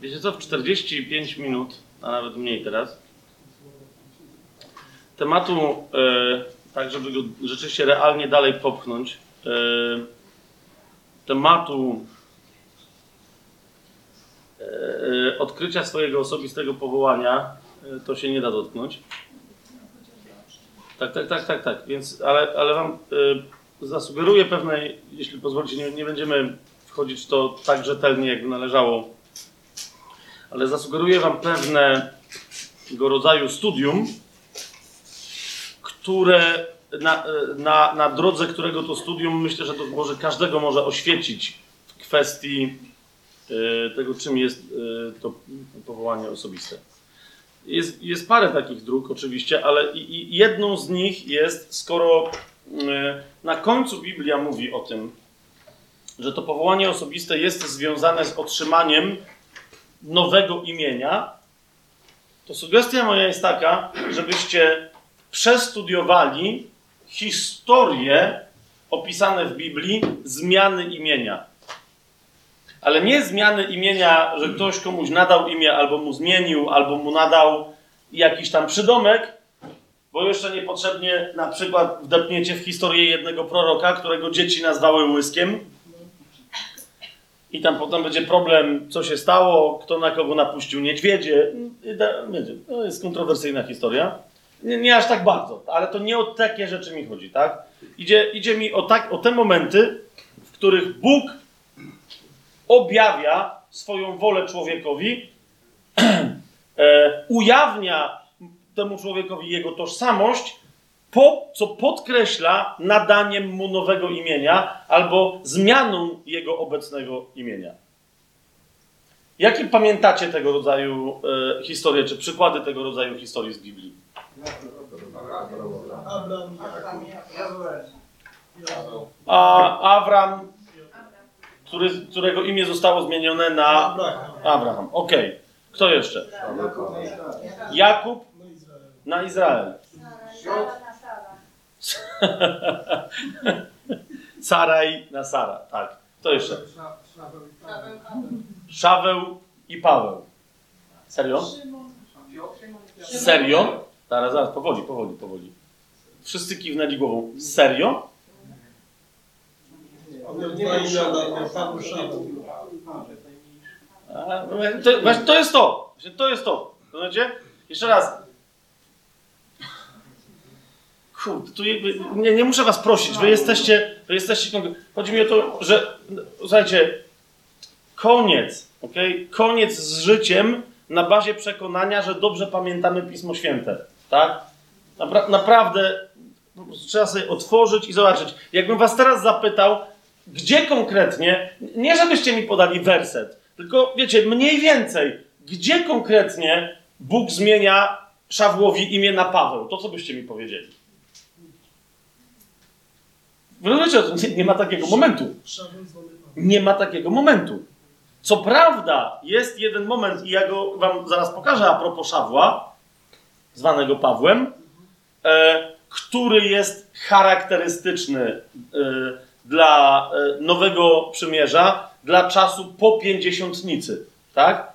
Wiecie co, w 45 minut, a nawet mniej teraz, tematu, e, tak żeby go rzeczywiście realnie dalej popchnąć, e, tematu e, odkrycia swojego osobistego powołania, e, to się nie da dotknąć. Tak, tak, tak, tak, tak. Więc, ale, ale wam e, zasugeruję pewnej, jeśli pozwolicie, nie, nie będziemy wchodzić w to tak rzetelnie, jakby należało, ale zasugeruję wam pewnego rodzaju studium, które na, na, na drodze którego to studium myślę, że to może każdego może oświecić w kwestii e, tego, czym jest e, to powołanie osobiste. Jest, jest parę takich dróg oczywiście, ale i, i jedną z nich jest, skoro e, na końcu Biblia mówi o tym, że to powołanie osobiste jest związane z otrzymaniem nowego imienia, to sugestia moja jest taka, żebyście przestudiowali historie opisane w Biblii zmiany imienia. Ale nie zmiany imienia, że ktoś komuś nadał imię, albo mu zmienił, albo mu nadał jakiś tam przydomek, bo jeszcze niepotrzebnie na przykład wdepniecie w historię jednego proroka, którego dzieci nazwały łyskiem. I tam potem będzie problem, co się stało, kto na kogo napuścił niedźwiedzie. To jest kontrowersyjna historia. Nie, nie, aż tak bardzo, ale to nie o takie rzeczy mi chodzi, tak? Idzie, idzie mi o, tak, o te momenty, w których Bóg objawia swoją wolę człowiekowi, e, ujawnia temu człowiekowi jego tożsamość, po, co podkreśla nadaniem mu nowego imienia albo zmianą jego obecnego imienia. Jakie pamiętacie tego rodzaju e, historie, czy przykłady tego rodzaju historii z Biblii? A Awram, który, którego imię zostało zmienione na Abraham. Okej. Okay. Kto jeszcze? Jakub na Izrael. Saraj na Sara, tak. Kto jeszcze? Szaweł i Paweł. Serio? Serio? Zaraz, zaraz, powoli, powoli, powoli. Wszyscy kiwnęli głową. Serio? To, to jest to. To jest to. Rozumiecie? Jeszcze raz. Kurde, tu nie, nie muszę was prosić. Wy jesteście, wy jesteście. Chodzi mi o to, że słuchajcie, koniec, ok? Koniec z życiem na bazie przekonania, że dobrze pamiętamy Pismo Święte. Tak? Napra naprawdę trzeba sobie otworzyć i zobaczyć. Jakbym was teraz zapytał, gdzie konkretnie, nie żebyście mi podali werset, tylko wiecie, mniej więcej, gdzie konkretnie Bóg zmienia Szawłowi imię na Paweł? To co byście mi powiedzieli? Rozumiecie, nie, nie ma takiego momentu. Nie ma takiego momentu. Co prawda, jest jeden moment, i ja go wam zaraz pokażę a propos Szawła, zwanego Pawłem, e, który jest charakterystyczny e, dla e, nowego przymierza, dla czasu po pięćdziesiątnicy. Tak?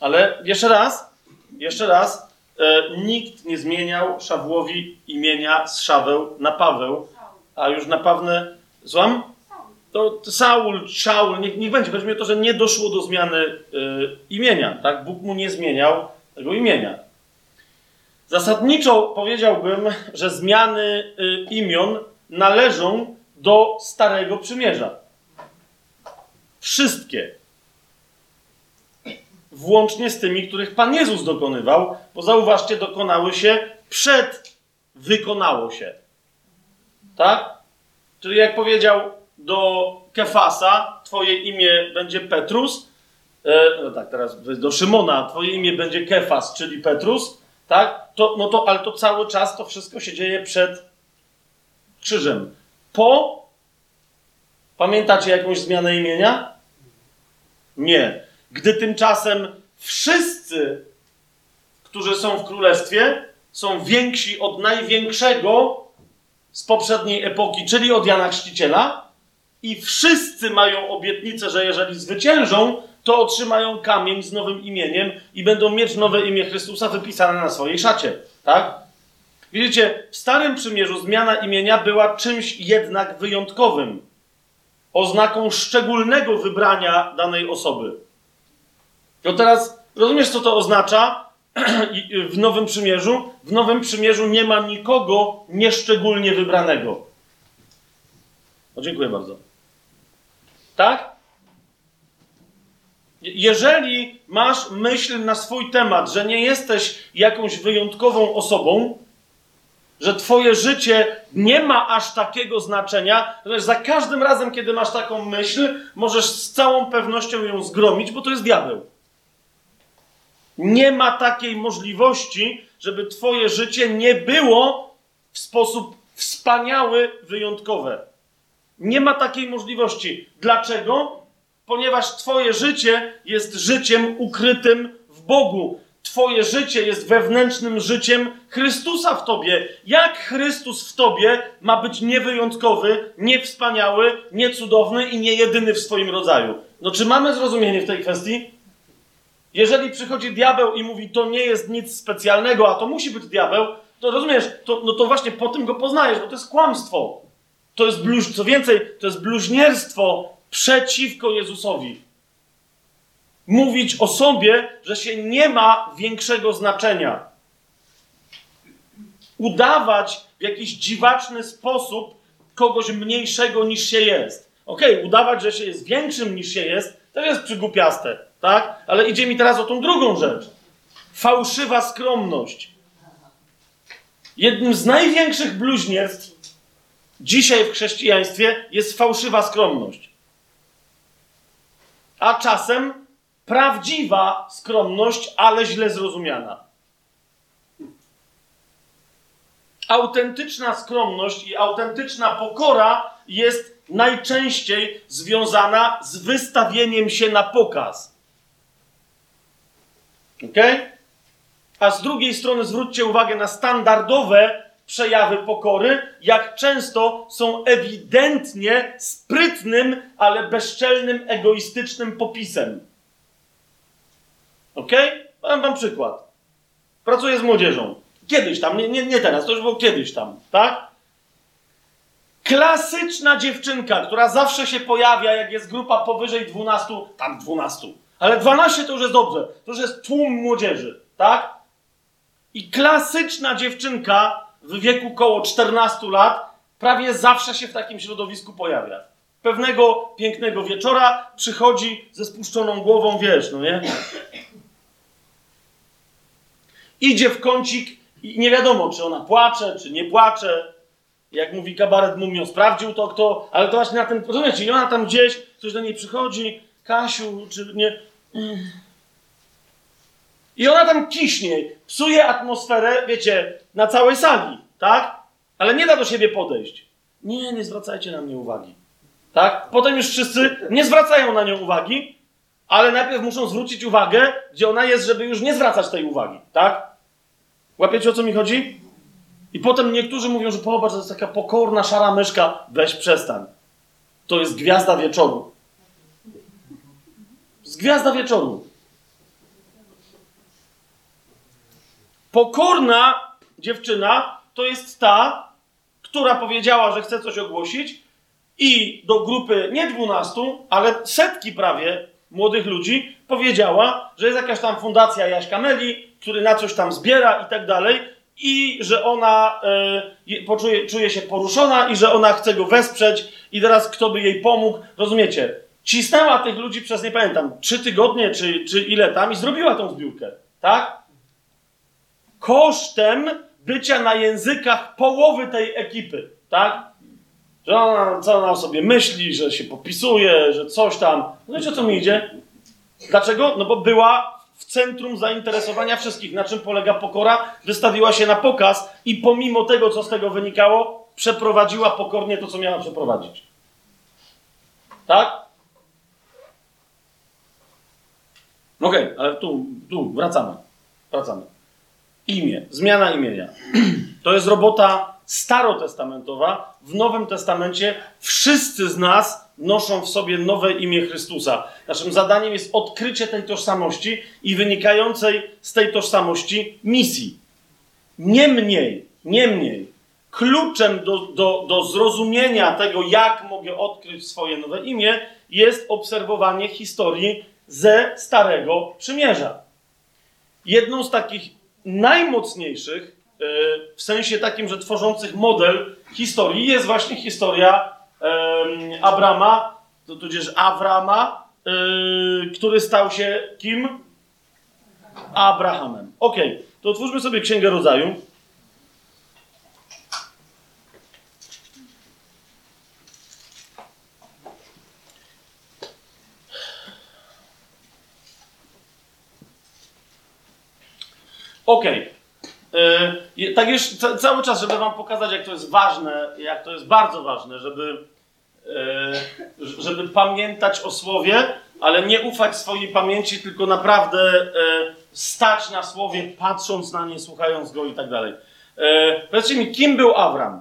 Ale jeszcze raz, jeszcze raz, e, nikt nie zmieniał Szawłowi imienia z Szaweł na Paweł, a już na pewne, złam? To Saul, Szaul, niech, niech będzie. O to, że nie doszło do zmiany y, imienia. Tak? Bóg mu nie zmieniał tego imienia. Zasadniczo powiedziałbym, że zmiany y, imion należą do Starego Przymierza. Wszystkie. Włącznie z tymi, których Pan Jezus dokonywał, bo zauważcie, dokonały się przed wykonało się. Tak? Czyli jak powiedział do Kefasa, twoje imię będzie Petrus, e, no tak, teraz do Szymona, twoje imię będzie Kefas, czyli Petrus, tak? To, no to, ale to cały czas to wszystko się dzieje przed krzyżem. Po, pamiętacie jakąś zmianę imienia? Nie. Gdy tymczasem wszyscy, którzy są w królestwie, są więksi od największego z poprzedniej epoki, czyli od Jana Chrzciciela, i wszyscy mają obietnicę, że jeżeli zwyciężą, to otrzymają kamień z nowym imieniem i będą mieć nowe imię Chrystusa wypisane na swojej szacie. Tak? Widzicie, w Starym Przymierzu zmiana imienia była czymś jednak wyjątkowym. Oznaką szczególnego wybrania danej osoby. To teraz rozumiesz, co to oznacza w Nowym Przymierzu? W Nowym Przymierzu nie ma nikogo nieszczególnie wybranego. O, dziękuję bardzo. Tak? Jeżeli masz myśl na swój temat, że nie jesteś jakąś wyjątkową osobą, że twoje życie nie ma aż takiego znaczenia, że za każdym razem, kiedy masz taką myśl, możesz z całą pewnością ją zgromić, bo to jest diabeł. Nie ma takiej możliwości, żeby twoje życie nie było w sposób wspaniały, wyjątkowe. Nie ma takiej możliwości. Dlaczego? Ponieważ Twoje życie jest życiem ukrytym w Bogu. Twoje życie jest wewnętrznym życiem Chrystusa w Tobie. Jak Chrystus w Tobie ma być niewyjątkowy, niewspaniały, niecudowny i nie jedyny w swoim rodzaju? No, czy mamy zrozumienie w tej kwestii? Jeżeli przychodzi diabeł i mówi, to nie jest nic specjalnego, a to musi być diabeł, to rozumiesz, to, no to właśnie po tym go poznajesz, bo to jest kłamstwo. To jest bluź, co więcej, to jest bluźnierstwo przeciwko Jezusowi. Mówić o sobie, że się nie ma większego znaczenia. Udawać w jakiś dziwaczny sposób kogoś mniejszego niż się jest. Okej, okay, udawać, że się jest większym niż się jest, to jest przygłupiaste, tak? Ale idzie mi teraz o tą drugą rzecz. Fałszywa skromność. Jednym z największych bluźnierstw dzisiaj w chrześcijaństwie jest fałszywa skromność. A czasem prawdziwa skromność, ale źle zrozumiana. Autentyczna skromność i autentyczna pokora jest najczęściej związana z wystawieniem się na pokaz. Ok? A z drugiej strony zwróćcie uwagę na standardowe przejawy pokory, jak często są ewidentnie sprytnym, ale bezczelnym, egoistycznym popisem. Ok? Podam wam przykład. Pracuję z młodzieżą. Kiedyś tam, nie, nie, nie teraz, to już było kiedyś tam, tak? Klasyczna dziewczynka, która zawsze się pojawia, jak jest grupa powyżej 12, tam 12, ale 12 to już jest dobrze, to już jest tłum młodzieży, tak? I klasyczna dziewczynka w wieku koło 14 lat prawie zawsze się w takim środowisku pojawia. Pewnego pięknego wieczora przychodzi ze spuszczoną głową, wiesz, no nie? Idzie w kącik i nie wiadomo, czy ona płacze, czy nie płacze. Jak mówi kabaret Mumio, sprawdził to kto, ale to właśnie na tym, rozumiecie, i ona tam gdzieś, ktoś do niej przychodzi, Kasiu, czy nie... I ona tam kiśnie, psuje atmosferę, wiecie, na całej sali, tak? Ale nie da do siebie podejść. Nie, nie zwracajcie na mnie uwagi. Tak? Potem już wszyscy nie zwracają na nią uwagi, ale najpierw muszą zwrócić uwagę, gdzie ona jest, żeby już nie zwracać tej uwagi, tak? Łapiecie o co mi chodzi? I potem niektórzy mówią, że popatrz, to jest taka pokorna, szara myszka. Weź przestań. To jest gwiazda wieczoru. Gwiazda wieczoru. Pokorna dziewczyna to jest ta, która powiedziała, że chce coś ogłosić i do grupy nie dwunastu, ale setki prawie młodych ludzi powiedziała, że jest jakaś tam fundacja Jaśka Meli, który na coś tam zbiera i tak dalej i że ona y, poczuje, czuje się poruszona i że ona chce go wesprzeć i teraz kto by jej pomógł, rozumiecie? Cisnęła tych ludzi przez, nie pamiętam, trzy tygodnie czy, czy ile tam i zrobiła tą zbiórkę, tak? kosztem bycia na językach połowy tej ekipy, tak? Że ona, co ona sobie myśli, że się popisuje, że coś tam. No wiecie o co mi idzie? Dlaczego? No bo była w centrum zainteresowania wszystkich. Na czym polega pokora? Wystawiła się na pokaz i pomimo tego, co z tego wynikało, przeprowadziła pokornie to, co miała przeprowadzić. Tak? Okej, okay, ale tu, tu wracamy. Wracamy. Imię, zmiana imienia. To jest robota starotestamentowa. W Nowym Testamencie wszyscy z nas noszą w sobie nowe imię Chrystusa. Naszym zadaniem jest odkrycie tej tożsamości i wynikającej z tej tożsamości misji. Niemniej, niemniej, kluczem do, do, do zrozumienia tego, jak mogę odkryć swoje nowe imię, jest obserwowanie historii ze Starego Przymierza. Jedną z takich najmocniejszych, e, w sensie takim, że tworzących model historii, jest właśnie historia Abrama, tudzież Awrama, e, który stał się kim? Abrahamem. Ok, to otwórzmy sobie Księgę Rodzaju. Okej. Okay. Tak już cały czas, żeby wam pokazać, jak to jest ważne, jak to jest bardzo ważne, żeby, yy, żeby pamiętać o słowie, ale nie ufać swojej pamięci, tylko naprawdę yy, stać na słowie, patrząc na nie, słuchając go i tak dalej. Yy, powiedzcie mi, kim był Awram?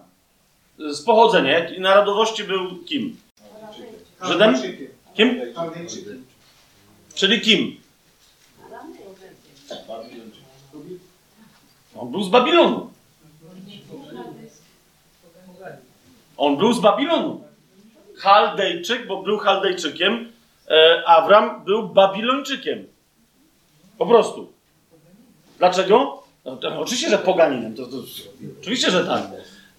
Z pochodzenia, jak, narodowości był kim? Żydem? Kim? Czyli kim? On był z Babilonu. On był z Babilonu. Chaldejczyk, bo był Chaldejczykiem. E, Awram był Babilończykiem. Po prostu. Dlaczego? No, to, oczywiście, że poganinem. To, to, oczywiście, że tak.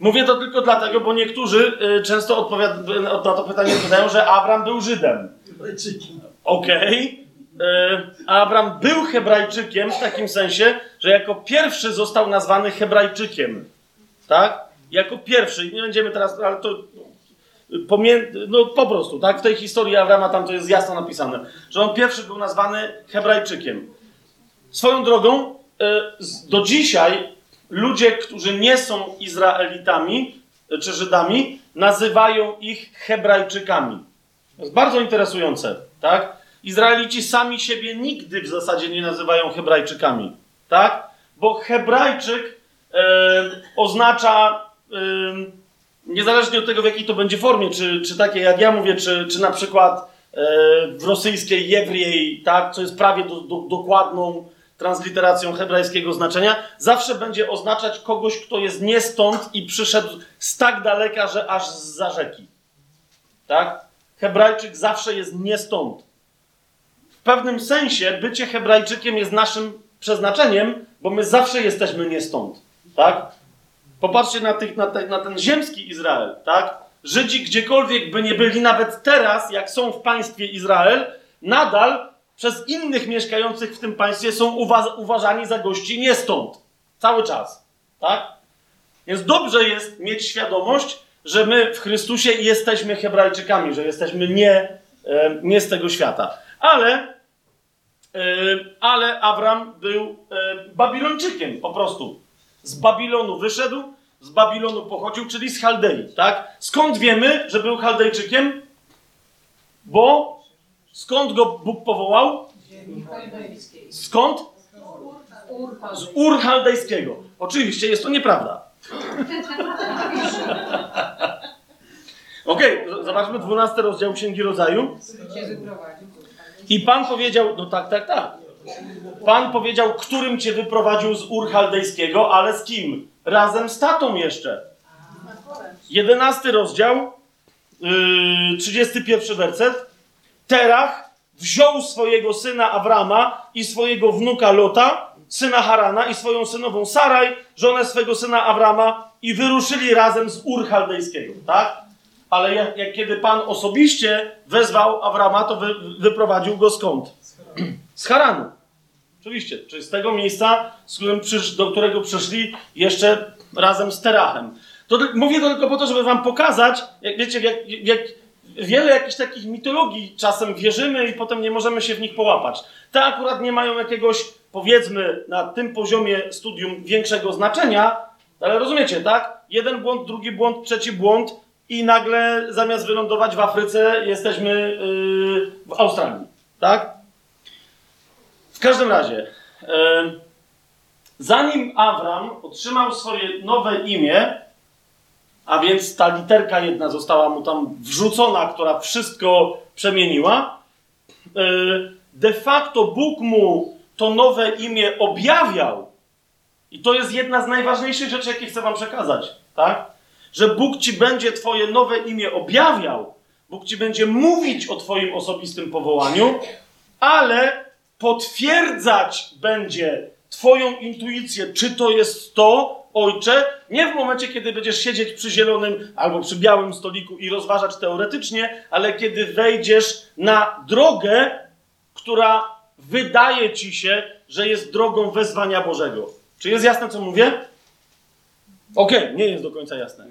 Mówię to tylko dlatego, bo niektórzy y, często odpowiad- na to pytanie odpowiadają, że Awram był Żydem. Okej. Okay. E, Abraham był Hebrajczykiem w takim sensie, że jako pierwszy został nazwany Hebrajczykiem. Tak? Jako pierwszy. Nie będziemy teraz, ale to pomię... no po prostu, tak? W tej historii Abrama tam to jest jasno napisane, że on pierwszy był nazwany Hebrajczykiem. Swoją drogą, e, do dzisiaj ludzie, którzy nie są Izraelitami e, czy Żydami, nazywają ich Hebrajczykami. To jest bardzo interesujące, tak? Izraelici sami siebie nigdy w zasadzie nie nazywają Hebrajczykami, tak? Bo Hebrajczyk e, oznacza, e, niezależnie od tego, w jakiej to będzie formie, czy, czy takie jak ja mówię, czy, czy na przykład e, w rosyjskiej Jewriej, tak? Co jest prawie do, do, dokładną transliteracją hebrajskiego znaczenia, zawsze będzie oznaczać kogoś, kto jest nie stąd i przyszedł z tak daleka, że aż za rzeki. Tak? Hebrajczyk zawsze jest nie stąd pewnym sensie bycie Hebrajczykiem jest naszym przeznaczeniem, bo my zawsze jesteśmy nie stąd. Tak? Popatrzcie na, tych, na, te, na ten ziemski Izrael. Tak? Żydzi gdziekolwiek by nie byli, nawet teraz, jak są w państwie Izrael, nadal przez innych mieszkających w tym państwie są uwa uważani za gości nie stąd. Cały czas. Tak? Więc dobrze jest mieć świadomość, że my w Chrystusie jesteśmy Hebrajczykami, że jesteśmy nie, e, nie z tego świata. Ale ale Abram był Babilończykiem po prostu. Z Babilonu wyszedł, z Babilonu pochodził, czyli z Chaldei, tak? Skąd wiemy, że był Chaldejczykiem? Bo skąd go Bóg powołał? Skąd? Z Ur Chaldejskiego. Oczywiście jest to nieprawda. Okej, okay, zobaczmy 12 rozdział Księgi Rodzaju. I Pan powiedział, no tak, tak, tak. Pan powiedział, którym cię wyprowadził z Ur Chaldejskiego, ale z kim? Razem z tatą jeszcze. Jedenasty rozdział, yy, 31 werset. Terach wziął swojego syna Abrama i swojego wnuka Lota, syna Harana i swoją synową Saraj, żonę swego syna Abrama i wyruszyli razem z Ur Chaldejskiego, tak? Ale jak, jak, kiedy Pan osobiście wezwał Abrama, to wy, wyprowadził go skąd? Z Haranu. Oczywiście, czyli z tego miejsca, z którym przysz, do którego przyszli jeszcze razem z Terachem. To, mówię to tylko po to, żeby wam pokazać, jak wiecie, jak, jak wiele jakichś takich mitologii czasem wierzymy i potem nie możemy się w nich połapać. Te akurat nie mają jakiegoś, powiedzmy, na tym poziomie studium większego znaczenia, ale rozumiecie, tak? Jeden błąd, drugi błąd, trzeci błąd i nagle zamiast wylądować w Afryce, jesteśmy yy, w Australii. Tak? W każdym razie, yy, zanim Avram otrzymał swoje nowe imię, a więc ta literka jedna została mu tam wrzucona, która wszystko przemieniła, e, de facto Bóg mu to nowe imię objawiał. I to jest jedna z najważniejszych rzeczy, jakie chcę wam przekazać, tak? Że Bóg ci będzie twoje nowe imię objawiał, Bóg ci będzie mówić o twoim osobistym powołaniu, ale potwierdzać będzie twoją intuicję, czy to jest to, Ojcze, nie w momencie, kiedy będziesz siedzieć przy zielonym albo przy białym stoliku i rozważać teoretycznie, ale kiedy wejdziesz na drogę, która wydaje ci się, że jest drogą wezwania Bożego. Czy jest jasne, co mówię? Okej, okay, nie jest do końca jasne.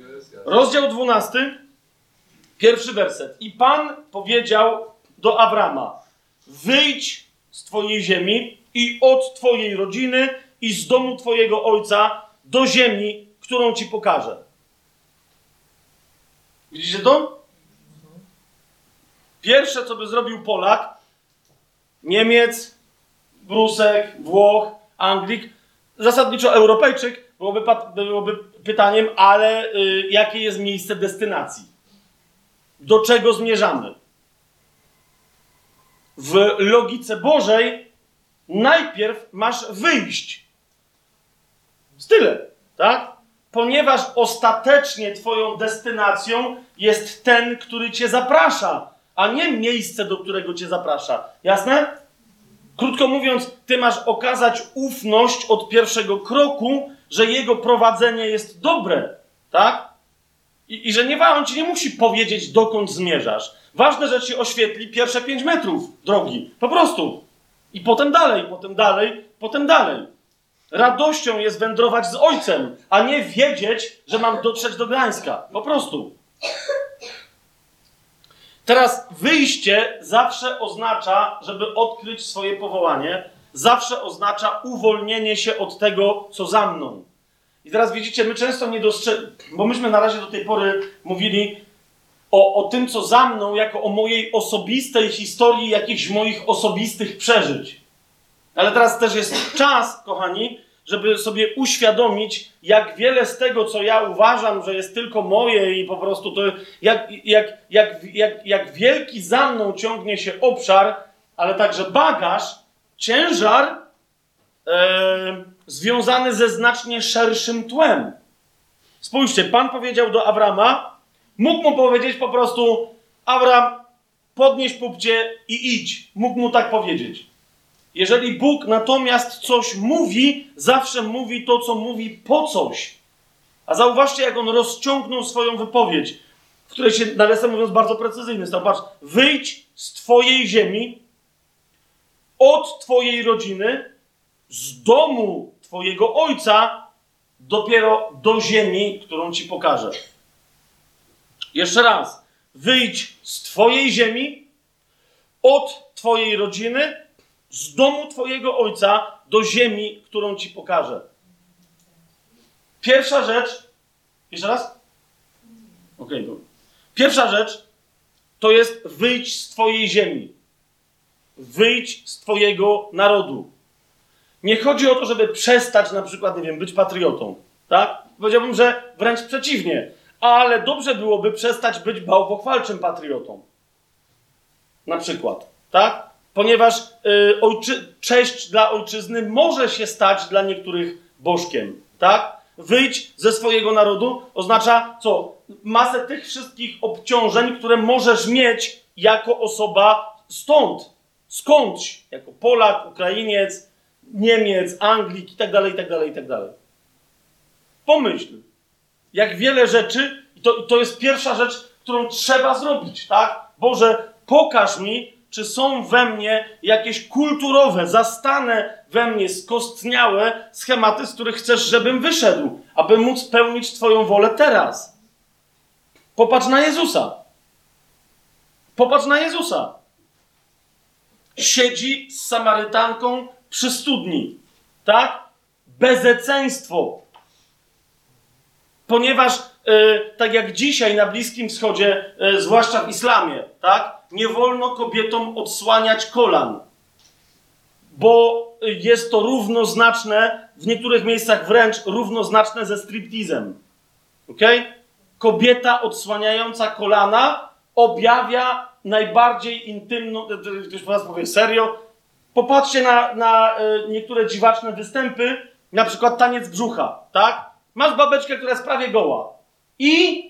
Rozdział 12, pierwszy werset. I Pan powiedział do Abrama: Wyjdź z Twojej ziemi i od Twojej rodziny i z domu Twojego ojca do ziemi, którą Ci pokażę. Widzicie to? Pierwsze, co by zrobił Polak, Niemiec, Brusek, Włoch, Anglik, zasadniczo Europejczyk, byłoby, byłoby pytaniem, ale y, jakie jest miejsce destynacji? Do czego zmierzamy? W logice Bożej najpierw masz wyjść. Tyle, tak? Ponieważ ostatecznie Twoją destynacją jest ten, który Cię zaprasza, a nie miejsce, do którego Cię zaprasza. Jasne? Krótko mówiąc, Ty masz okazać ufność od pierwszego kroku, że jego prowadzenie jest dobre, tak? I, i że nie on ci nie musi powiedzieć, dokąd zmierzasz. Ważne, że ci oświetli pierwsze pięć metrów drogi. Po prostu. I potem dalej, potem dalej, potem dalej. Radością jest wędrować z ojcem, a nie wiedzieć, że mam dotrzeć do Gdańska. Po prostu. Teraz wyjście zawsze oznacza, żeby odkryć swoje powołanie, zawsze oznacza uwolnienie się od tego, co za mną. I teraz widzicie, my często nie dostrzegamy, bo myśmy na razie do tej pory mówili o, o tym, co za mną, jako o mojej osobistej historii, jakichś moich osobistych przeżyć. Ale teraz też jest czas, kochani, żeby sobie uświadomić, jak wiele z tego, co ja uważam, że jest tylko moje i po prostu to, jak, jak, jak, jak, jak wielki za mną ciągnie się obszar, ale także bagaż, ciężar e, związany ze znacznie szerszym tłem. Spójrzcie, Pan powiedział do Abrama, mógł mu powiedzieć po prostu, Abram, podnieś pupcie i idź. Mógł mu tak powiedzieć. Jeżeli Bóg natomiast coś mówi, zawsze mówi to, co mówi po coś. A zauważcie, jak on rozciągnął swoją wypowiedź, w której się, nawiasem mówiąc, bardzo precyzyjny stał. Patrz, wyjdź z twojej ziemi, od twojej rodziny, z domu twojego ojca, dopiero do ziemi, którą ci pokażę. Jeszcze raz. Wyjdź z twojej ziemi, od twojej rodziny, z domu Twojego ojca do ziemi, którą Ci pokażę. Pierwsza rzecz. Jeszcze raz? Okej, okay, Pierwsza rzecz to jest wyjdź z Twojej ziemi. Wyjdź z Twojego narodu. Nie chodzi o to, żeby przestać na przykład, nie wiem, być patriotą. Tak? Powiedziałbym, że wręcz przeciwnie. Ale dobrze byłoby przestać być bałwochwalczym patriotą. Na przykład. Tak? Ponieważ y, ojczy, cześć dla ojczyzny może się stać dla niektórych bożkiem, tak? Wyjdź ze swojego narodu oznacza co? Masę tych wszystkich obciążeń, które możesz mieć jako osoba stąd, skądś, jako Polak, Ukrainiec, Niemiec, Anglik i tak dalej, i tak dalej, i tak dalej. Pomyśl, jak wiele rzeczy, i to, to jest pierwsza rzecz, którą trzeba zrobić, tak? Boże, pokaż mi, czy są we mnie jakieś kulturowe, zastane we mnie, skostniałe schematy, z których chcesz, żebym wyszedł, aby móc pełnić Twoją wolę teraz. Popatrz na Jezusa. Popatrz na Jezusa. Siedzi z Samarytanką przy studni. Tak? Bezeceństwo. Ponieważ, yy, tak jak dzisiaj na Bliskim Wschodzie, yy, zwłaszcza w islamie, tak? Nie wolno kobietom odsłaniać kolan, bo jest to równoznaczne, w niektórych miejscach wręcz równoznaczne ze striptizem. Ok? kobieta odsłaniająca kolana objawia najbardziej intymną. Ktoś was powie, serio? Popatrzcie na, na e, niektóre dziwaczne występy, na przykład taniec brzucha, tak? Masz babeczkę, która jest prawie goła. I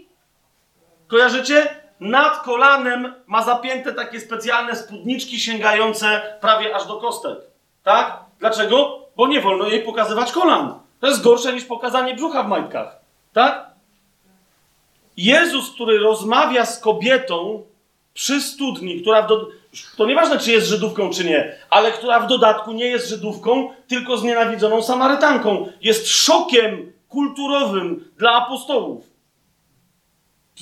kojarzycie? Nad kolanem ma zapięte takie specjalne spódniczki sięgające prawie aż do kostek. Tak? Dlaczego? Bo nie wolno jej pokazywać kolan. To jest gorsze niż pokazanie brzucha w majtkach. Tak? Jezus, który rozmawia z kobietą przy studni, która w do... to nieważne, czy jest Żydówką, czy nie, ale która w dodatku nie jest Żydówką, tylko znienawidzoną Samarytanką, jest szokiem kulturowym dla apostołów.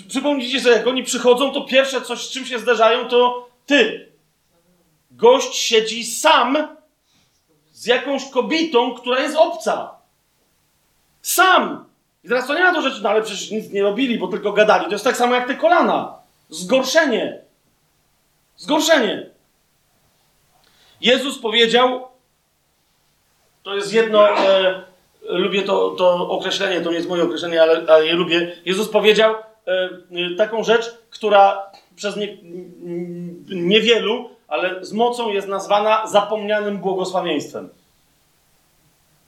Przypomnijcie sobie, jak oni przychodzą, to pierwsze coś, z czym się zderzają, to ty. Gość siedzi sam z jakąś kobietą, która jest obca. Sam. I teraz to nie ma to rzeczy, no ale przecież nic nie robili, bo tylko gadali. To jest tak samo jak te kolana. Zgorszenie. Zgorszenie. Jezus powiedział, to jest jedno, e, lubię to, to określenie, to nie jest moje określenie, ale, ale je lubię. Jezus powiedział taką rzecz, która przez nie, niewielu, ale z mocą jest nazwana zapomnianym błogosławieństwem.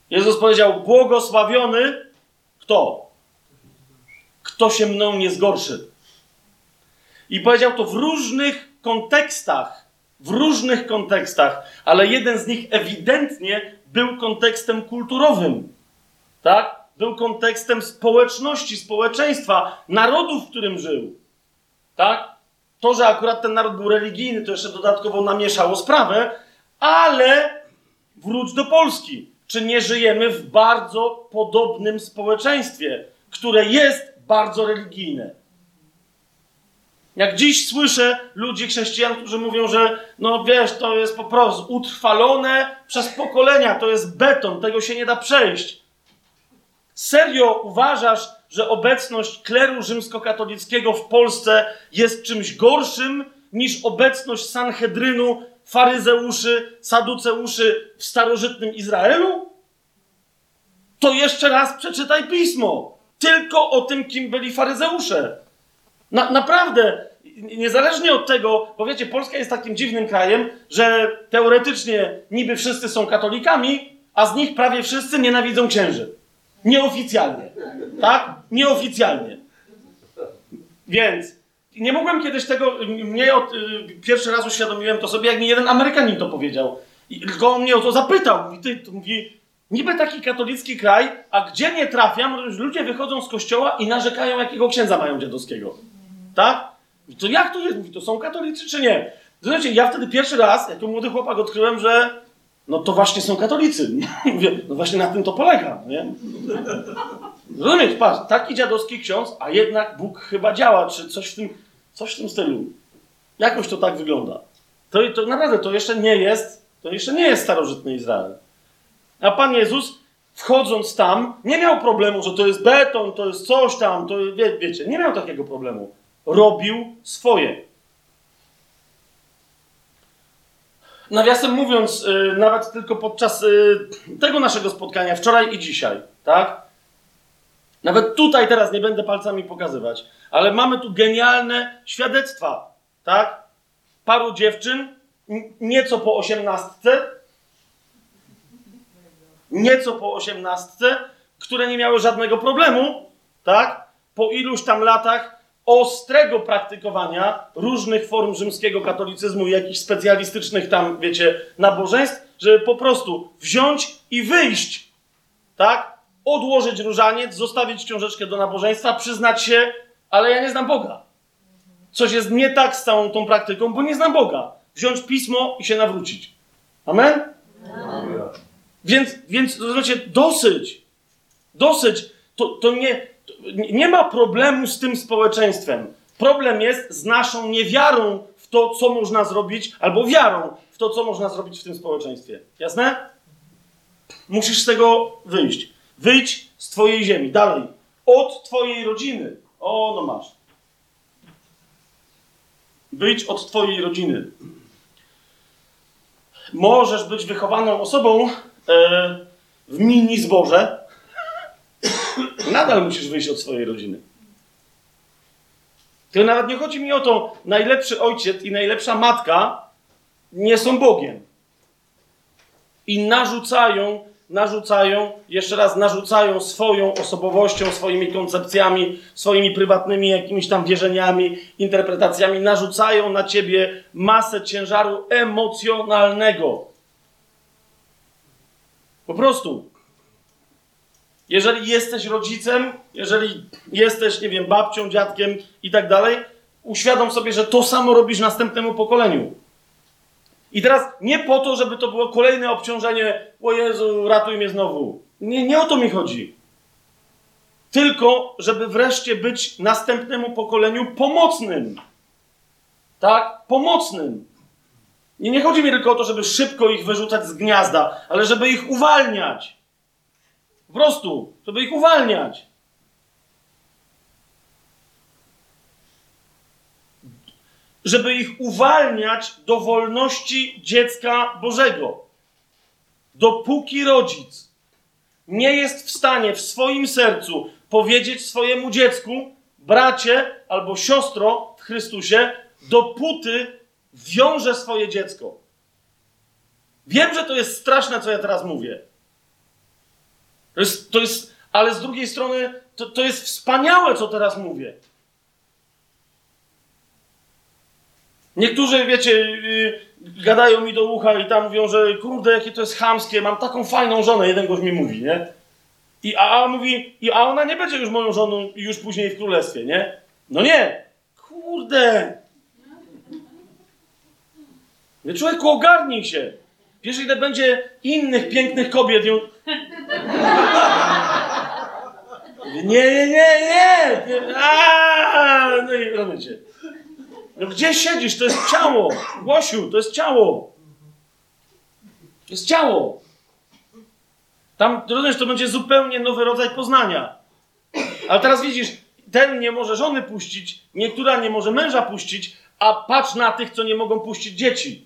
Jezus powiedział: Błogosławiony kto? Kto się mną nie zgorszy. I powiedział to w różnych kontekstach, w różnych kontekstach, ale jeden z nich ewidentnie był kontekstem kulturowym. Tak? Był kontekstem społeczności, społeczeństwa, narodu, w którym żył. Tak? To, że akurat ten naród był religijny, to jeszcze dodatkowo namieszało sprawę, ale wróć do Polski. Czy nie żyjemy w bardzo podobnym społeczeństwie, które jest bardzo religijne? Jak dziś słyszę ludzi, chrześcijan, którzy mówią, że no wiesz, to jest po prostu utrwalone przez pokolenia, to jest beton, tego się nie da przejść. Serio uważasz, że obecność kleru rzymskokatolickiego w Polsce jest czymś gorszym niż obecność Sanhedrynu, faryzeuszy, saduceuszy w starożytnym Izraelu? To jeszcze raz przeczytaj pismo. Tylko o tym, kim byli faryzeusze. Na, naprawdę, niezależnie od tego, bo wiecie, Polska jest takim dziwnym krajem, że teoretycznie niby wszyscy są katolikami, a z nich prawie wszyscy nienawidzą księży. Nieoficjalnie. Tak? Nieoficjalnie. Więc nie mogłem kiedyś tego, mnie od, y, pierwszy raz uświadomiłem to sobie, jak mi jeden Amerykanin to powiedział. I tylko on mnie o to zapytał. Mówi, ty, mówi, niby taki katolicki kraj, a gdzie nie trafiam, ludzie wychodzą z kościoła i narzekają, jakiego księdza mają dziadowskiego. Tak? I to jak to jest? Mówi, to są katolicy czy nie? Znaczy, ja wtedy pierwszy raz, jako młody chłopak, odkryłem, że no to właśnie są katolicy. Mówię, no właśnie na tym to polega, nie? Rozumiesz, patrz, taki dziadowski ksiądz, a jednak Bóg chyba działa, czy coś w tym, coś w tym stylu. Jakoś to tak wygląda. To, to naprawdę, to jeszcze nie jest, to jeszcze nie jest starożytny Izrael. A Pan Jezus, wchodząc tam, nie miał problemu, że to jest beton, to jest coś tam, to wie, wiecie, nie miał takiego problemu. Robił swoje. Nawiasem mówiąc, yy, nawet tylko podczas yy, tego naszego spotkania, wczoraj i dzisiaj, tak? Nawet tutaj teraz nie będę palcami pokazywać, ale mamy tu genialne świadectwa, tak? Paru dziewczyn, nieco po osiemnastce, nieco po osiemnastce, które nie miały żadnego problemu, tak? Po iluś tam latach ostrego praktykowania różnych form rzymskiego katolicyzmu i jakichś specjalistycznych tam, wiecie, nabożeństw, żeby po prostu wziąć i wyjść, tak? Odłożyć różaniec, zostawić książeczkę do nabożeństwa, przyznać się, ale ja nie znam Boga. Coś jest nie tak z całą tą praktyką, bo nie znam Boga. Wziąć pismo i się nawrócić. Amen? Amen. Więc, więc rozumiecie, dosyć. Dosyć. To, to nie, nie ma problemu z tym społeczeństwem. Problem jest z naszą niewiarą w to, co można zrobić, albo wiarą w to, co można zrobić w tym społeczeństwie. Jasne? Musisz z tego wyjść. Wyjdź z twojej ziemi. Dalej. Od twojej rodziny. O, no masz. Wyjdź od twojej rodziny. Możesz być wychowaną osobą, E, w mini zboże, nadal musisz wyjść od swojej rodziny. To nawet nie chodzi mi o to, najlepszy ojciec i najlepsza matka nie są Bogiem. I narzucają, narzucają, jeszcze raz narzucają swoją osobowością, swoimi koncepcjami, swoimi prywatnymi jakimiś tam wierzeniami, interpretacjami, narzucają na ciebie masę ciężaru emocjonalnego. Po prostu. Jeżeli jesteś rodzicem, jeżeli jesteś, nie wiem, babcią, dziadkiem i tak dalej, uświadom sobie, że to samo robisz następnemu pokoleniu. I teraz nie po to, żeby to było kolejne obciążenie, o Jezu, ratuj mnie znowu. Nie, nie o to mi chodzi. Tylko, żeby wreszcie być następnemu pokoleniu pomocnym. Tak? Pomocnym. I nie chodzi mi tylko o to, żeby szybko ich wyrzucać z gniazda, ale żeby ich uwalniać. Po prostu, żeby ich uwalniać. Żeby ich uwalniać do wolności dziecka Bożego. Dopóki rodzic nie jest w stanie w swoim sercu powiedzieć swojemu dziecku, bracie albo siostro w Chrystusie, dopóty wiąże swoje dziecko. Wiem, że to jest straszne, co ja teraz mówię. To jest, to jest ale z drugiej strony to, to jest wspaniałe, co teraz mówię. Niektórzy, wiecie, yy, gadają mi do ucha i tam mówią, że kurde, jakie to jest chamskie, mam taką fajną żonę, jeden gość mi mówi, nie? I a, a mówi, i, a ona nie będzie już moją żoną już później w królestwie, nie? No nie! Kurde! Człowieku, ogarnij się! Wiesz, ile będzie innych pięknych kobiet. Nie, nie, nie, nie! A, no i rozumiecie. No gdzie siedzisz? To jest ciało! Głosiu, to jest ciało! To jest ciało! Tam, rozumiesz, to będzie zupełnie nowy rodzaj poznania. Ale teraz widzisz, ten nie może żony puścić, niektóra nie może męża puścić, a patrz na tych, co nie mogą puścić dzieci.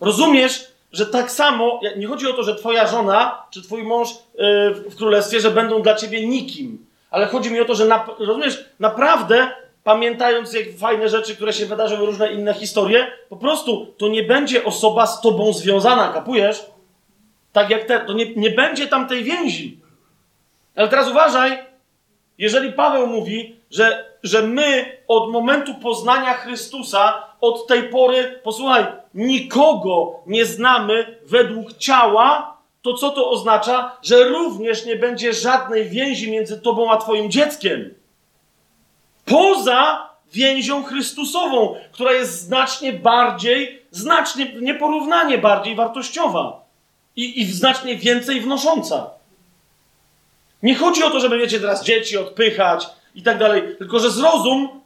Rozumiesz, że tak samo, nie chodzi o to, że twoja żona czy twój mąż yy, w królestwie, że będą dla ciebie nikim, ale chodzi mi o to, że na, rozumiesz, naprawdę pamiętając jak fajne rzeczy, które się wydarzyły, różne inne historie, po prostu to nie będzie osoba z tobą związana, kapujesz? Tak jak te, to nie, nie będzie tam tej więzi. Ale teraz uważaj, jeżeli Paweł mówi, że, że my od momentu poznania Chrystusa, od tej pory, posłuchaj, nikogo nie znamy według ciała, to co to oznacza? Że również nie będzie żadnej więzi między tobą a twoim dzieckiem. Poza więzią Chrystusową, która jest znacznie bardziej, znacznie, nieporównanie bardziej wartościowa i, i znacznie więcej wnosząca. Nie chodzi o to, żeby, wiecie, teraz dzieci odpychać i tak dalej, tylko że zrozum,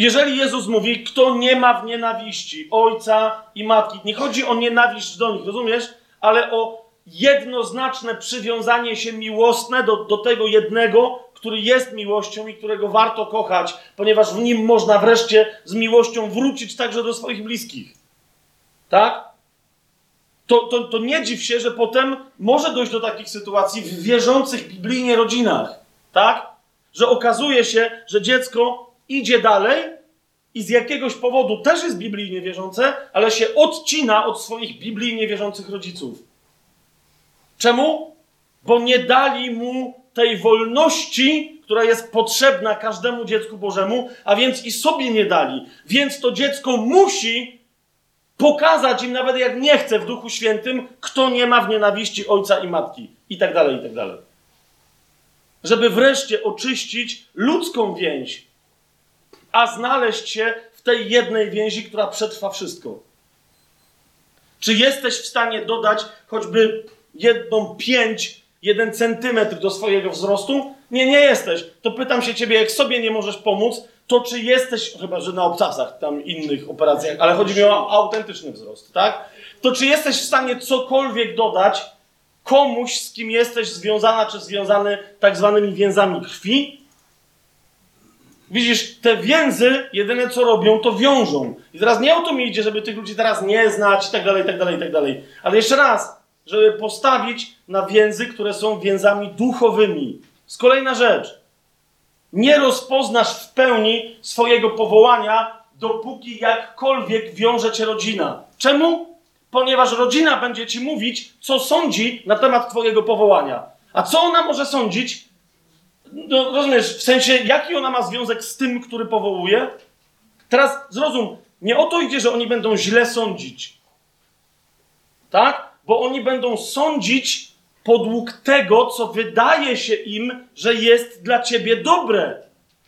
jeżeli Jezus mówi, kto nie ma w nienawiści ojca i matki, nie chodzi o nienawiść do nich, rozumiesz? Ale o jednoznaczne przywiązanie się miłosne do, do tego jednego, który jest miłością i którego warto kochać, ponieważ w nim można wreszcie z miłością wrócić także do swoich bliskich. Tak? To, to, to nie dziw się, że potem może dojść do takich sytuacji w wierzących biblijnie rodzinach. Tak? Że okazuje się, że dziecko idzie dalej i z jakiegoś powodu też jest biblijnie wierzące, ale się odcina od swoich biblijnie wierzących rodziców. Czemu? Bo nie dali mu tej wolności, która jest potrzebna każdemu dziecku Bożemu, a więc i sobie nie dali. Więc to dziecko musi pokazać im, nawet jak nie chce w Duchu Świętym, kto nie ma w nienawiści ojca i matki. I tak dalej, i tak dalej. Żeby wreszcie oczyścić ludzką więź, a znaleźć się w tej jednej więzi, która przetrwa wszystko. Czy jesteś w stanie dodać choćby jedną pięć, jeden centymetr do swojego wzrostu? Nie, nie jesteś. To pytam się ciebie, jak sobie nie możesz pomóc, to czy jesteś, chyba że na obcasach, tam innych operacjach, ale chodzi mi o autentyczny wzrost, tak? To czy jesteś w stanie cokolwiek dodać komuś, z kim jesteś związana czy związany tak zwanymi więzami krwi? Widzisz, te więzy jedyne co robią, to wiążą. I teraz nie o to mi idzie, żeby tych ludzi teraz nie znać i tak dalej, i tak dalej, i tak dalej. Ale jeszcze raz, żeby postawić na więzy, które są więzami duchowymi. Z kolejna rzecz. nie rozpoznasz w pełni swojego powołania, dopóki jakkolwiek wiąże cię rodzina. Czemu? Ponieważ rodzina będzie ci mówić, co sądzi na temat twojego powołania. A co ona może sądzić? No, rozumiesz, w sensie, jaki ona ma związek z tym, który powołuje? Teraz zrozum, nie o to idzie, że oni będą źle sądzić. Tak? Bo oni będą sądzić podług tego, co wydaje się im, że jest dla ciebie dobre.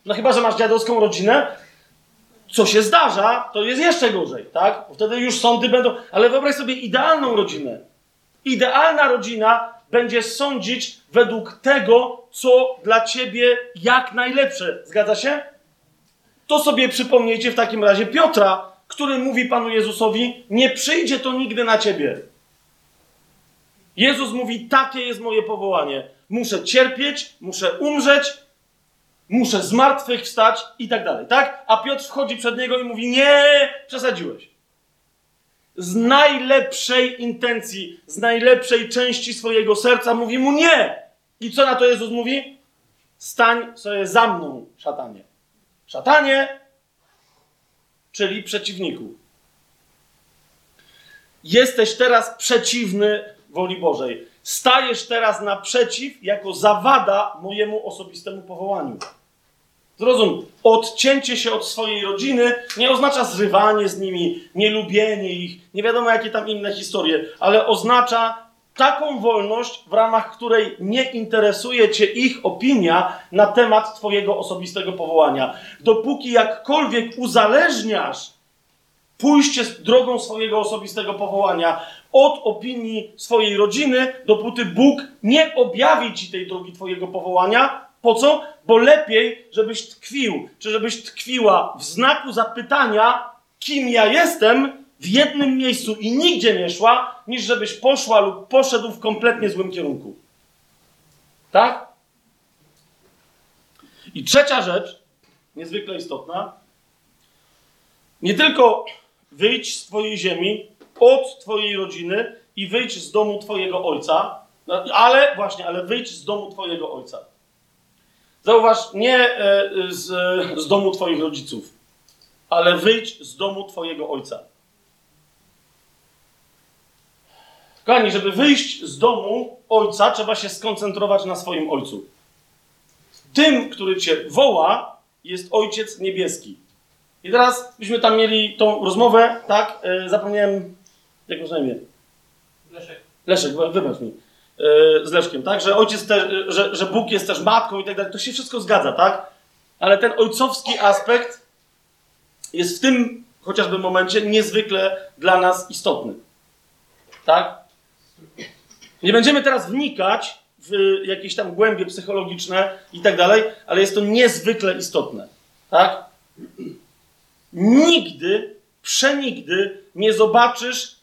No chyba, że masz dziadowską rodzinę, co się zdarza, to jest jeszcze gorzej, tak? Bo wtedy już sądy będą. Ale wyobraź sobie idealną rodzinę. Idealna rodzina będzie sądzić według tego, co dla ciebie jak najlepsze. Zgadza się? To sobie przypomnijcie w takim razie Piotra, który mówi Panu Jezusowi: Nie przyjdzie to nigdy na ciebie. Jezus mówi: Takie jest moje powołanie. Muszę cierpieć, muszę umrzeć, muszę zmartwychwstać i tak dalej, tak? A Piotr wchodzi przed niego i mówi: Nie, przesadziłeś. Z najlepszej intencji, z najlepszej części swojego serca mówi mu nie. I co na to Jezus mówi? Stań sobie za mną, szatanie. Szatanie, czyli przeciwniku. Jesteś teraz przeciwny woli Bożej. Stajesz teraz naprzeciw jako zawada mojemu osobistemu powołaniu. Zrozum, odcięcie się od swojej rodziny nie oznacza zrywanie z nimi, nielubienie ich, nie wiadomo jakie tam inne historie, ale oznacza taką wolność, w ramach której nie interesuje cię ich opinia na temat twojego osobistego powołania. Dopóki jakkolwiek uzależniasz pójście drogą swojego osobistego powołania od opinii swojej rodziny, dopóty Bóg nie objawi ci tej drogi twojego powołania. Po co? Bo lepiej, żebyś tkwił, czy żebyś tkwiła w znaku zapytania, kim ja jestem, w jednym miejscu i nigdzie nie szła, niż żebyś poszła lub poszedł w kompletnie złym kierunku. Tak? I trzecia rzecz, niezwykle istotna, nie tylko wyjdź z Twojej ziemi, od Twojej rodziny i wyjdź z domu Twojego ojca, ale właśnie, ale wyjdź z domu Twojego ojca. Zauważ, nie e, z, z domu Twoich rodziców, ale wyjdź z domu Twojego ojca. Kochani, żeby wyjść z domu ojca, trzeba się skoncentrować na swoim ojcu. Tym, który cię woła, jest ojciec niebieski. I teraz byśmy tam mieli tą rozmowę, tak? E, zapomniałem, jak można imię? Leszek. Leszek, wybacz mi. Z Leszkiem, tak? Że ojciec też, że, że Bóg jest też matką i tak dalej. To się wszystko zgadza, tak? Ale ten ojcowski aspekt jest w tym chociażby momencie niezwykle dla nas istotny. Tak? Nie będziemy teraz wnikać w jakieś tam głębie psychologiczne i tak dalej, ale jest to niezwykle istotne. Tak? Nigdy, przenigdy nie zobaczysz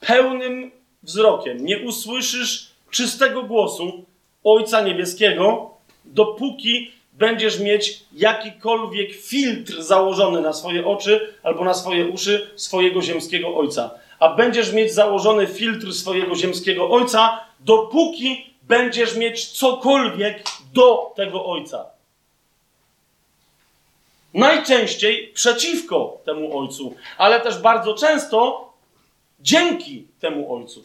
pełnym wzrokiem, nie usłyszysz czystego głosu Ojca Niebieskiego, dopóki będziesz mieć jakikolwiek filtr założony na swoje oczy albo na swoje uszy swojego ziemskiego Ojca. A będziesz mieć założony filtr swojego ziemskiego Ojca, dopóki będziesz mieć cokolwiek do tego Ojca. Najczęściej przeciwko temu Ojcu, ale też bardzo często dzięki temu Ojcu.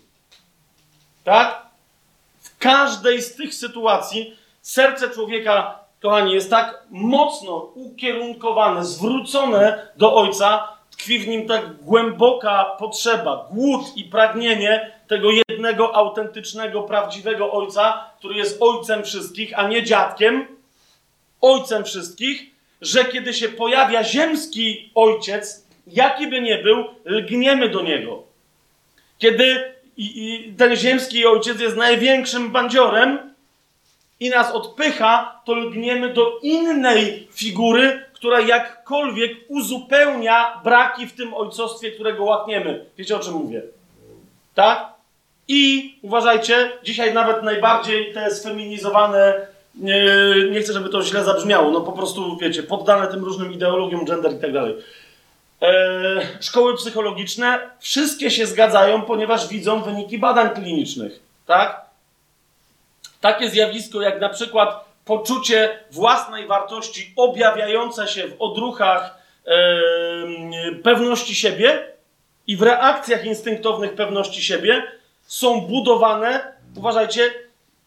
Tak? Każdej z tych sytuacji serce człowieka, kochani, jest tak mocno ukierunkowane, zwrócone do Ojca, tkwi w nim tak głęboka potrzeba, głód i pragnienie tego jednego autentycznego, prawdziwego Ojca, który jest Ojcem wszystkich, a nie dziadkiem, Ojcem wszystkich, że kiedy się pojawia ziemski ojciec, jaki by nie był, lgniemy do niego. Kiedy i, i ten ziemski ojciec jest największym bandziorem i nas odpycha, to lgniemy do innej figury, która jakkolwiek uzupełnia braki w tym ojcostwie, którego łakniemy. Wiecie o czym mówię? Tak? I uważajcie, dzisiaj nawet najbardziej te sfeminizowane nie, nie chcę, żeby to źle zabrzmiało, no po prostu, wiecie, poddane tym różnym ideologiom, gender i tak dalej. E, szkoły psychologiczne wszystkie się zgadzają, ponieważ widzą wyniki badań klinicznych, tak? Takie zjawisko jak na przykład poczucie własnej wartości objawiające się w odruchach pewności siebie i w reakcjach instynktownych pewności siebie są budowane, uważajcie,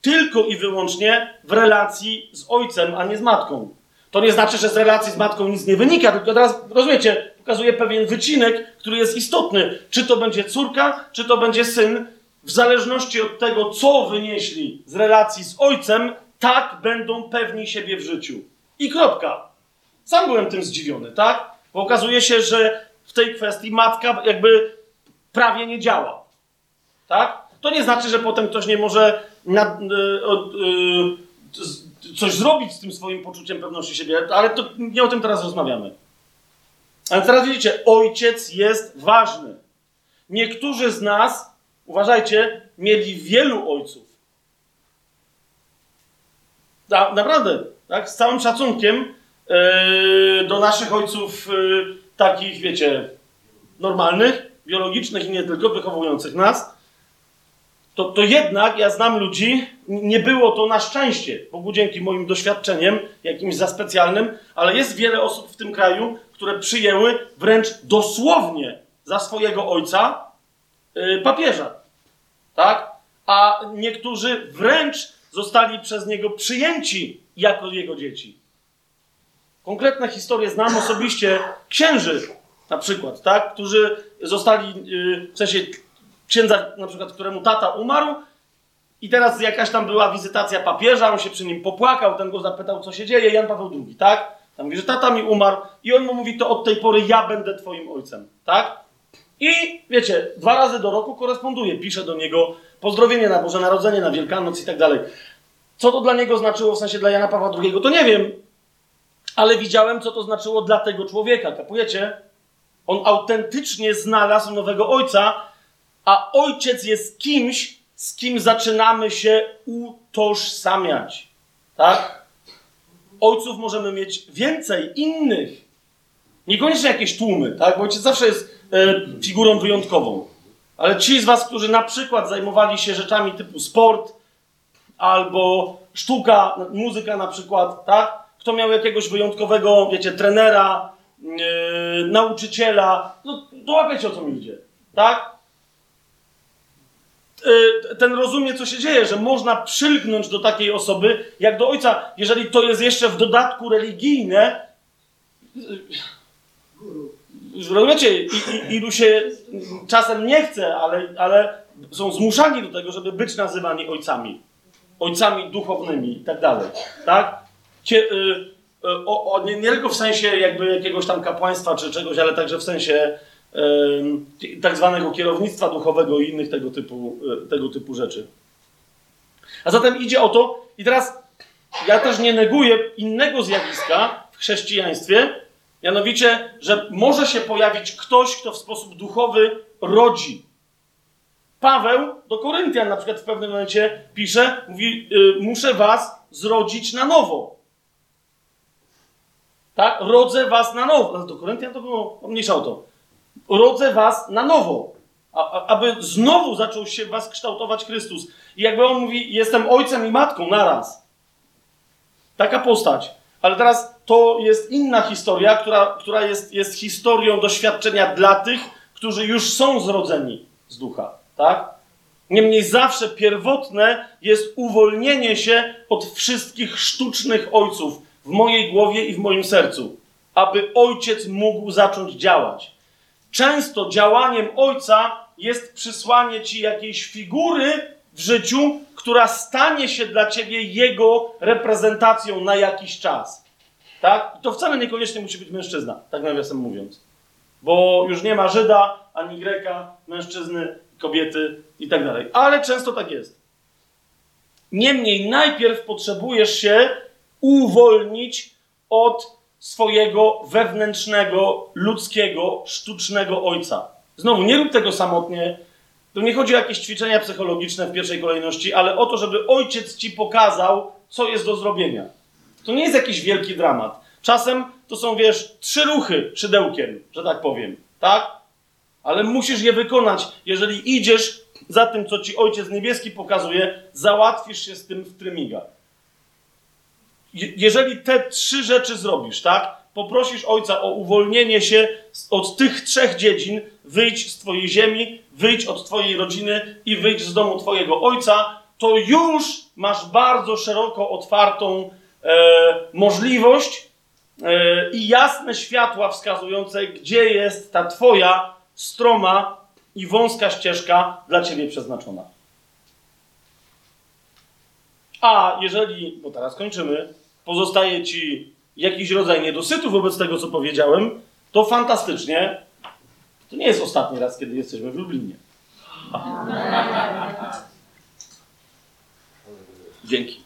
tylko i wyłącznie w relacji z ojcem, a nie z matką. To nie znaczy, że z relacji z matką nic nie wynika, tylko teraz, rozumiecie, pokazuje pewien wycinek, który jest istotny. Czy to będzie córka, czy to będzie syn, w zależności od tego, co wynieśli z relacji z ojcem, tak będą pewni siebie w życiu. I kropka. Sam byłem tym zdziwiony, tak? Bo okazuje się, że w tej kwestii matka jakby prawie nie działa. Tak? To nie znaczy, że potem ktoś nie może nad, y, y, coś zrobić z tym swoim poczuciem pewności siebie, ale to nie o tym teraz rozmawiamy. Ale teraz widzicie, ojciec jest ważny. Niektórzy z nas, uważajcie, mieli wielu ojców. Na, naprawdę, tak? Z całym szacunkiem yy, do naszych ojców yy, takich, wiecie, normalnych, biologicznych i nie tylko, wychowujących nas, to, to jednak ja znam ludzi, nie było to na szczęście, Bogu dzięki moim doświadczeniem, jakimś za specjalnym, ale jest wiele osób w tym kraju, które przyjęły wręcz dosłownie za swojego ojca yy, papieża. Tak? A niektórzy wręcz zostali przez niego przyjęci jako jego dzieci. Konkretne historie znam osobiście księży, na przykład, tak? którzy zostali, yy, w sensie księdza, na przykład, któremu tata umarł, i teraz jakaś tam była wizytacja papieża, on się przy nim popłakał, ten go zapytał, co się dzieje, Jan Paweł II, tak? Tam mówi, że tata mi umarł, i on mu mówi, to od tej pory ja będę twoim ojcem, tak? I wiecie, dwa razy do roku koresponduje, pisze do niego pozdrowienie na Boże Narodzenie, na Wielkanoc i tak dalej. Co to dla niego znaczyło, w sensie dla Jana Pawła II, to nie wiem, ale widziałem, co to znaczyło dla tego człowieka, kapujecie? On autentycznie znalazł nowego ojca, a ojciec jest kimś, z kim zaczynamy się utożsamiać. Tak? Ojców możemy mieć więcej, innych. Niekoniecznie jakieś tłumy, tak? Bo ojciec zawsze jest e, figurą wyjątkową. Ale ci z Was, którzy na przykład zajmowali się rzeczami typu sport albo sztuka, muzyka na przykład, tak? Kto miał jakiegoś wyjątkowego, wiecie, trenera, yy, nauczyciela, no dołapiecie o co mi idzie, tak? Yy, ten rozumie, co się dzieje, że można przylgnąć do takiej osoby, jak do ojca, jeżeli to jest jeszcze w dodatku religijne. Yy, rozumiecie, i, i, ilu się czasem nie chce, ale, ale są zmuszani do tego, żeby być nazywani ojcami. Ojcami duchownymi i tak dalej. Tak? Cie, y, o, o, nie, nie, tylko w sensie jakby jakiegoś tam kapłaństwa czy czegoś, ale także w sensie tak zwanego kierownictwa duchowego i innych tego typu, y, tego typu rzeczy. A zatem idzie o to, i teraz ja też nie neguję innego zjawiska w chrześcijaństwie, Mianowicie, że może się pojawić ktoś, kto w sposób duchowy rodzi. Paweł do Koryntian na przykład w pewnym momencie pisze, mówi, yy, muszę was zrodzić na nowo. Tak? Rodzę was na nowo. Do Koryntian to było, mniejsza o to. Rodzę was na nowo. Aby znowu zaczął się was kształtować Chrystus. I jakby on mówi, jestem ojcem i matką naraz. Taka postać. Ale teraz to jest inna historia, która, która jest, jest historią doświadczenia dla tych, którzy już są zrodzeni z ducha. Tak? Niemniej zawsze pierwotne jest uwolnienie się od wszystkich sztucznych ojców w mojej głowie i w moim sercu, aby ojciec mógł zacząć działać. Często działaniem ojca jest przysłanie ci jakiejś figury w życiu, która stanie się dla ciebie jego reprezentacją na jakiś czas. Tak? I to wcale niekoniecznie musi być mężczyzna, tak nawiasem mówiąc. Bo już nie ma Żyda, ani Greka, mężczyzny, kobiety i tak dalej. Ale często tak jest. Niemniej najpierw potrzebujesz się uwolnić od swojego wewnętrznego, ludzkiego, sztucznego ojca. Znowu, nie rób tego samotnie. Tu nie chodzi o jakieś ćwiczenia psychologiczne w pierwszej kolejności, ale o to, żeby ojciec ci pokazał, co jest do zrobienia. To nie jest jakiś wielki dramat. Czasem to są, wiesz, trzy ruchy szydełkiem, że tak powiem, tak? Ale musisz je wykonać. Jeżeli idziesz za tym, co ci Ojciec Niebieski pokazuje, załatwisz się z tym w trymigach. Je- jeżeli te trzy rzeczy zrobisz, tak? Poprosisz ojca o uwolnienie się od tych trzech dziedzin, wyjdź z twojej ziemi, wyjdź od twojej rodziny i wyjdź z domu twojego ojca, to już masz bardzo szeroko otwartą e, możliwość e, i jasne światła wskazujące, gdzie jest ta twoja stroma i wąska ścieżka dla ciebie przeznaczona. A jeżeli, bo teraz kończymy, pozostaje ci jakiś rodzaj niedosytu wobec tego, co powiedziałem, to fantastycznie. To nie jest ostatni raz, kiedy jesteśmy w Lublinie. Dzięki.